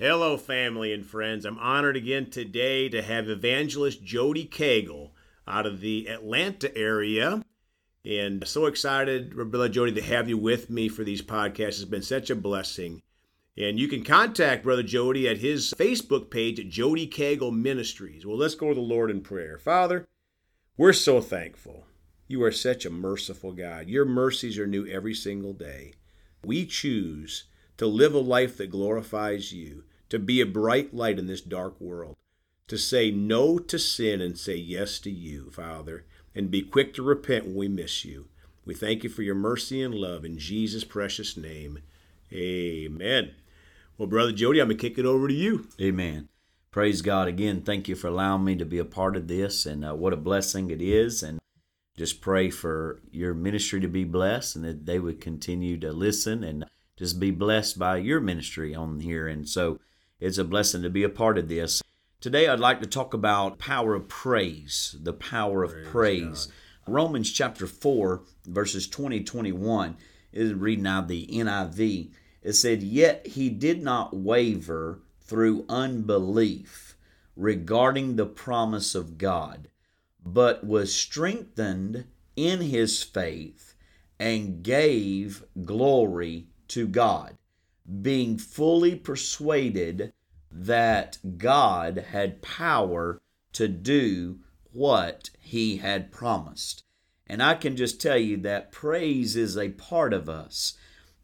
Hello, family and friends. I'm honored again today to have evangelist Jody Cagle out of the Atlanta area. And so excited, Brother Jody, to have you with me for these podcasts. It's been such a blessing. And you can contact Brother Jody at his Facebook page at Jody Cagle Ministries. Well, let's go to the Lord in prayer. Father, we're so thankful. You are such a merciful God. Your mercies are new every single day. We choose to live a life that glorifies you, to be a bright light in this dark world, to say no to sin and say yes to you, Father, and be quick to repent when we miss you. We thank you for your mercy and love in Jesus' precious name. Amen. Well, Brother Jody, I'm going to kick it over to you. Amen. Praise God again. Thank you for allowing me to be a part of this, and uh, what a blessing it is. And just pray for your ministry to be blessed and that they would continue to listen and just be blessed by your ministry on here. And so it's a blessing to be a part of this. Today, I'd like to talk about power of praise, the power of praise. praise. Romans chapter 4, verses 20 21 is reading out the NIV. It said, Yet he did not waver through unbelief regarding the promise of God, but was strengthened in his faith and gave glory to God, being fully persuaded that God had power to do what he had promised. And I can just tell you that praise is a part of us.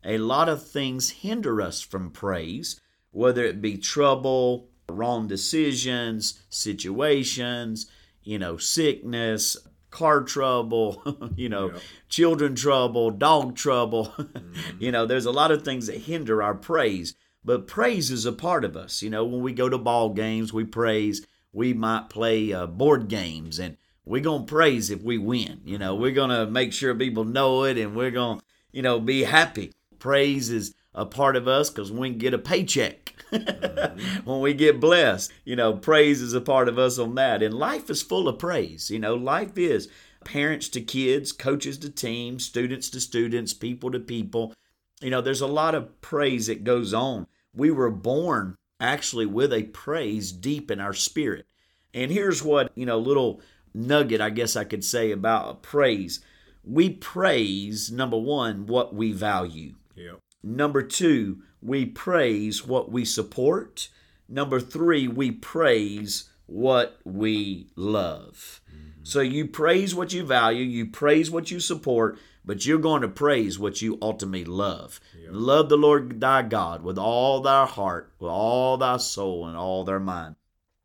A lot of things hinder us from praise, whether it be trouble, wrong decisions, situations, you know, sickness, car trouble, you know, yep. children trouble, dog trouble. Mm-hmm. you know, there's a lot of things that hinder our praise, but praise is a part of us. You know, when we go to ball games, we praise. We might play uh, board games and we're going to praise if we win. You know, we're going to make sure people know it and we're going to, you know, be happy. Praise is a part of us because we can get a paycheck mm-hmm. when we get blessed. You know, praise is a part of us on that. And life is full of praise. You know, life is parents to kids, coaches to teams, students to students, people to people. You know, there's a lot of praise that goes on. We were born actually with a praise deep in our spirit. And here's what, you know, little nugget I guess I could say about praise. We praise, number one, what we value. Yep. Number two, we praise what we support. Number three, we praise what we love. Mm-hmm. So you praise what you value, you praise what you support, but you're going to praise what you ultimately love. Yep. Love the Lord thy God with all thy heart, with all thy soul, and all their mind.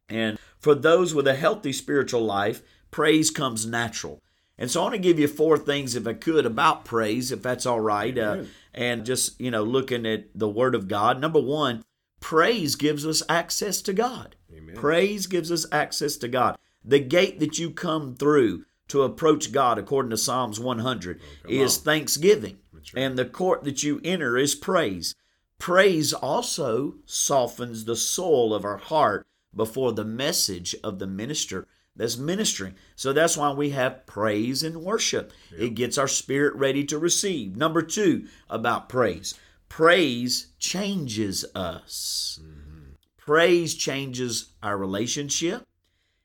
And for those with a healthy spiritual life, praise comes natural. And so I want to give you four things, if I could, about praise, if that's all right. Uh, and just, you know, looking at the Word of God. Number one, praise gives us access to God. Amen. Praise gives us access to God. The gate that you come through to approach God, according to Psalms 100, oh, is on. thanksgiving. Right. And the court that you enter is praise. Praise also softens the soul of our heart before the message of the minister that's ministering. So that's why we have praise and worship. Yep. It gets our spirit ready to receive. Number two about praise praise changes us. Mm-hmm. Praise changes our relationship,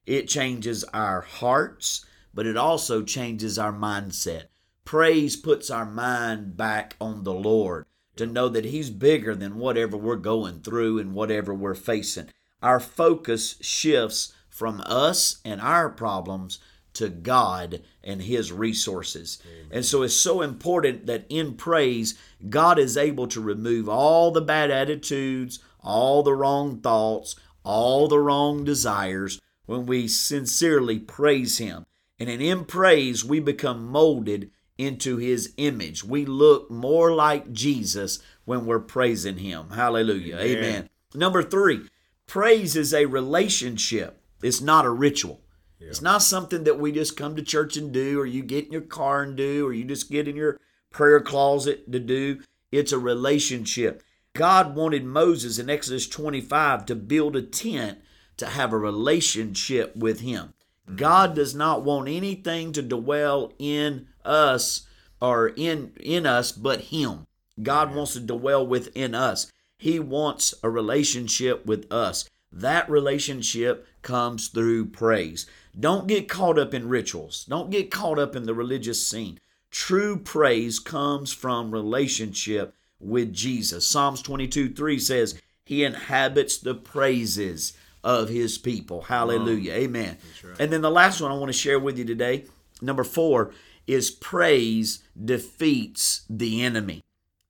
it changes our hearts, but it also changes our mindset. Praise puts our mind back on the Lord to know that He's bigger than whatever we're going through and whatever we're facing. Our focus shifts from us and our problems to God and His resources. Amen. And so it's so important that in praise, God is able to remove all the bad attitudes, all the wrong thoughts, all the wrong desires when we sincerely praise Him. And in praise, we become molded into His image. We look more like Jesus when we're praising Him. Hallelujah. Amen. Amen. Number three, praise is a relationship. It's not a ritual. Yeah. It's not something that we just come to church and do, or you get in your car and do, or you just get in your prayer closet to do. It's a relationship. God wanted Moses in Exodus 25 to build a tent to have a relationship with Him. Mm-hmm. God does not want anything to dwell in us or in in us but Him. God wants to dwell within us. He wants a relationship with us. That relationship comes through praise. Don't get caught up in rituals. Don't get caught up in the religious scene. True praise comes from relationship with Jesus. Psalms 22 3 says, He inhabits the praises of His people. Hallelujah. Oh, Amen. Right. And then the last one I want to share with you today, number four, is praise defeats the enemy.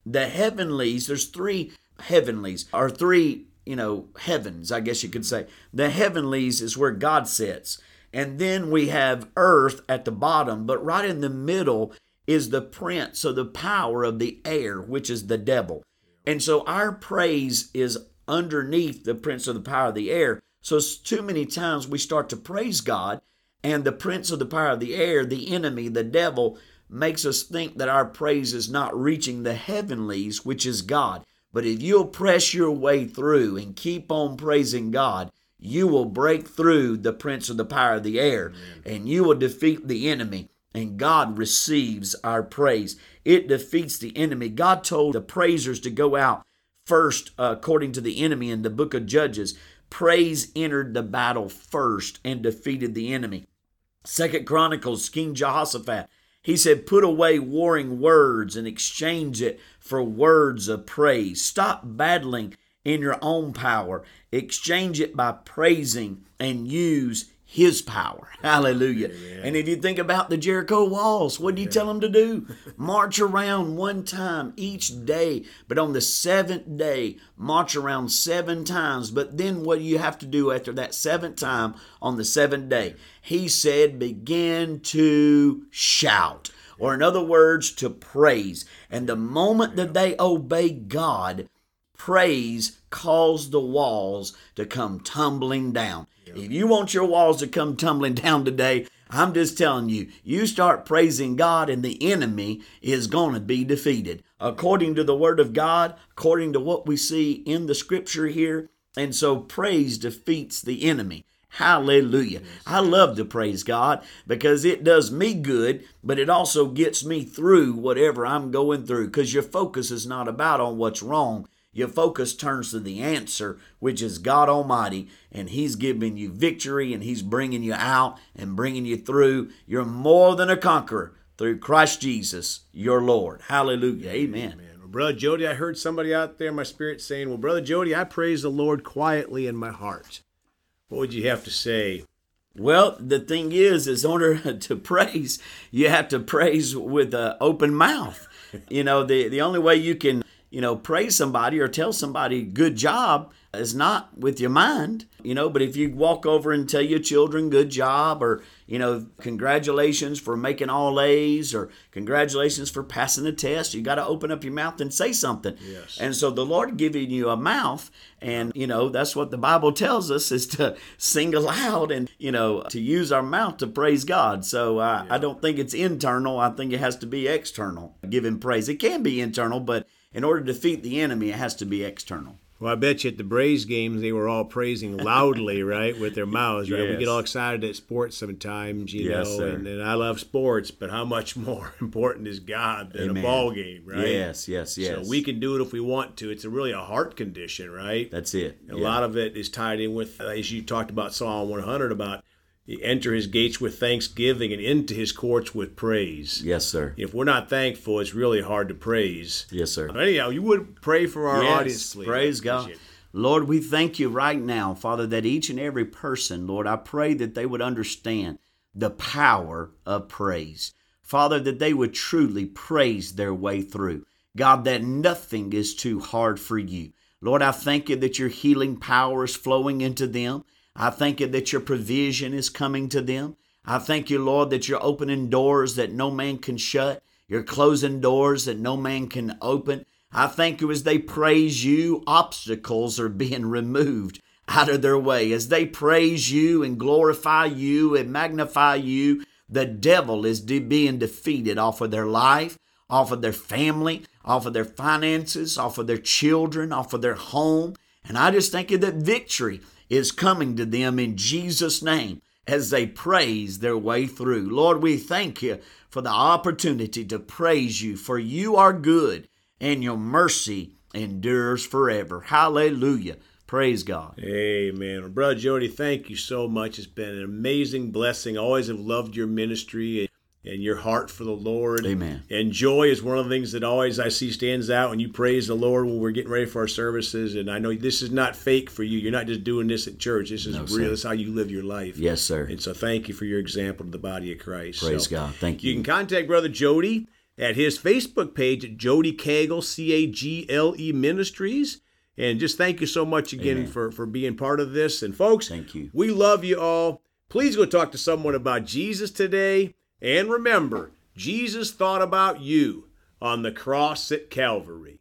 The heavenlies, there's three heavenlies, or three, you know, heavens, I guess you could say. The heavenlies is where God sits. And then we have earth at the bottom, but right in the middle is the prince of the power of the air, which is the devil. And so our praise is underneath the prince of the power of the air. So too many times we start to praise God, and the prince of the power of the air, the enemy, the devil, makes us think that our praise is not reaching the heavenlies, which is God. But if you'll press your way through and keep on praising God, you will break through the prince of the power of the air Amen. and you will defeat the enemy and God receives our praise. It defeats the enemy. God told the praisers to go out first, uh, according to the enemy in the book of Judges. Praise entered the battle first and defeated the enemy. Second Chronicles, King Jehoshaphat, he said, Put away warring words and exchange it for words of praise. Stop battling in your own power. Exchange it by praising and use his power. Hallelujah. Amen. And if you think about the Jericho walls, what do you tell them to do? march around one time each day, but on the seventh day, march around seven times. But then what do you have to do after that seventh time on the seventh day? He said, begin to shout. Or, in other words, to praise. And the moment that they obey God, praise caused the walls to come tumbling down. If you want your walls to come tumbling down today, I'm just telling you, you start praising God and the enemy is going to be defeated. According to the Word of God, according to what we see in the scripture here. And so praise defeats the enemy. Hallelujah. I love to praise God because it does me good, but it also gets me through whatever I'm going through because your focus is not about on what's wrong your focus turns to the answer, which is God Almighty, and He's giving you victory and He's bringing you out and bringing you through. You're more than a conqueror through Christ Jesus, your Lord. Hallelujah. Amen. Amen. Well, Brother Jody, I heard somebody out there in my spirit saying, Well, Brother Jody, I praise the Lord quietly in my heart. What would you have to say? Well, the thing is, is in order to praise, you have to praise with an open mouth. You know, the, the only way you can you know, praise somebody or tell somebody good job is not with your mind, you know, but if you walk over and tell your children good job or, you know, congratulations for making all A's or congratulations for passing the test, you got to open up your mouth and say something. Yes. And so the Lord giving you a mouth and, you know, that's what the Bible tells us is to sing aloud and, you know, to use our mouth to praise God. So uh, yeah. I don't think it's internal. I think it has to be external, giving praise. It can be internal, but in order to defeat the enemy, it has to be external. Well, I bet you at the Braves games they were all praising loudly, right, with their mouths, right? Yes. We get all excited at sports sometimes, you yes, know, and, and, I love sports, but how much more important is God than Amen. a ball game, right? Yes, yes, yes. So we can do it if we want to. It's a really a heart condition, right? That's it. A yeah. lot of it is tied in with, as you talked about Psalm 100 about enter his gates with thanksgiving and into his courts with praise. Yes, sir. If we're not thankful, it's really hard to praise. Yes, sir. But anyhow, you would pray for our yes, audience. Please. Praise God. Lord, we thank you right now, Father, that each and every person, Lord, I pray that they would understand the power of praise. Father, that they would truly praise their way through. God, that nothing is too hard for you. Lord, I thank you that your healing power is flowing into them. I thank you that your provision is coming to them. I thank you, Lord, that you're opening doors that no man can shut. You're closing doors that no man can open. I thank you as they praise you, obstacles are being removed out of their way. As they praise you and glorify you and magnify you, the devil is de- being defeated off of their life, off of their family, off of their finances, off of their children, off of their home. And I just thank you that victory is coming to them in Jesus' name as they praise their way through. Lord, we thank you for the opportunity to praise you, for you are good and your mercy endures forever. Hallelujah. Praise God. Amen. Brother Jody, thank you so much. It's been an amazing blessing. I always have loved your ministry and your heart for the Lord. Amen. And joy is one of the things that always I see stands out when you praise the Lord when we're getting ready for our services. And I know this is not fake for you. You're not just doing this at church. This is No, real. sir. This is how you live your life. Yes, sir. And so thank you for your example to the body of Christ. Praise So God. Thank You you. can contact Brother Jody at his Facebook page at Jody Cagle, C A G L E Ministries. And just thank you so much again Amen. for, for being part of this. And folks, Thank you. we love you all. Please go talk to someone about Jesus today. And remember, Jesus thought about you on the cross at Calvary.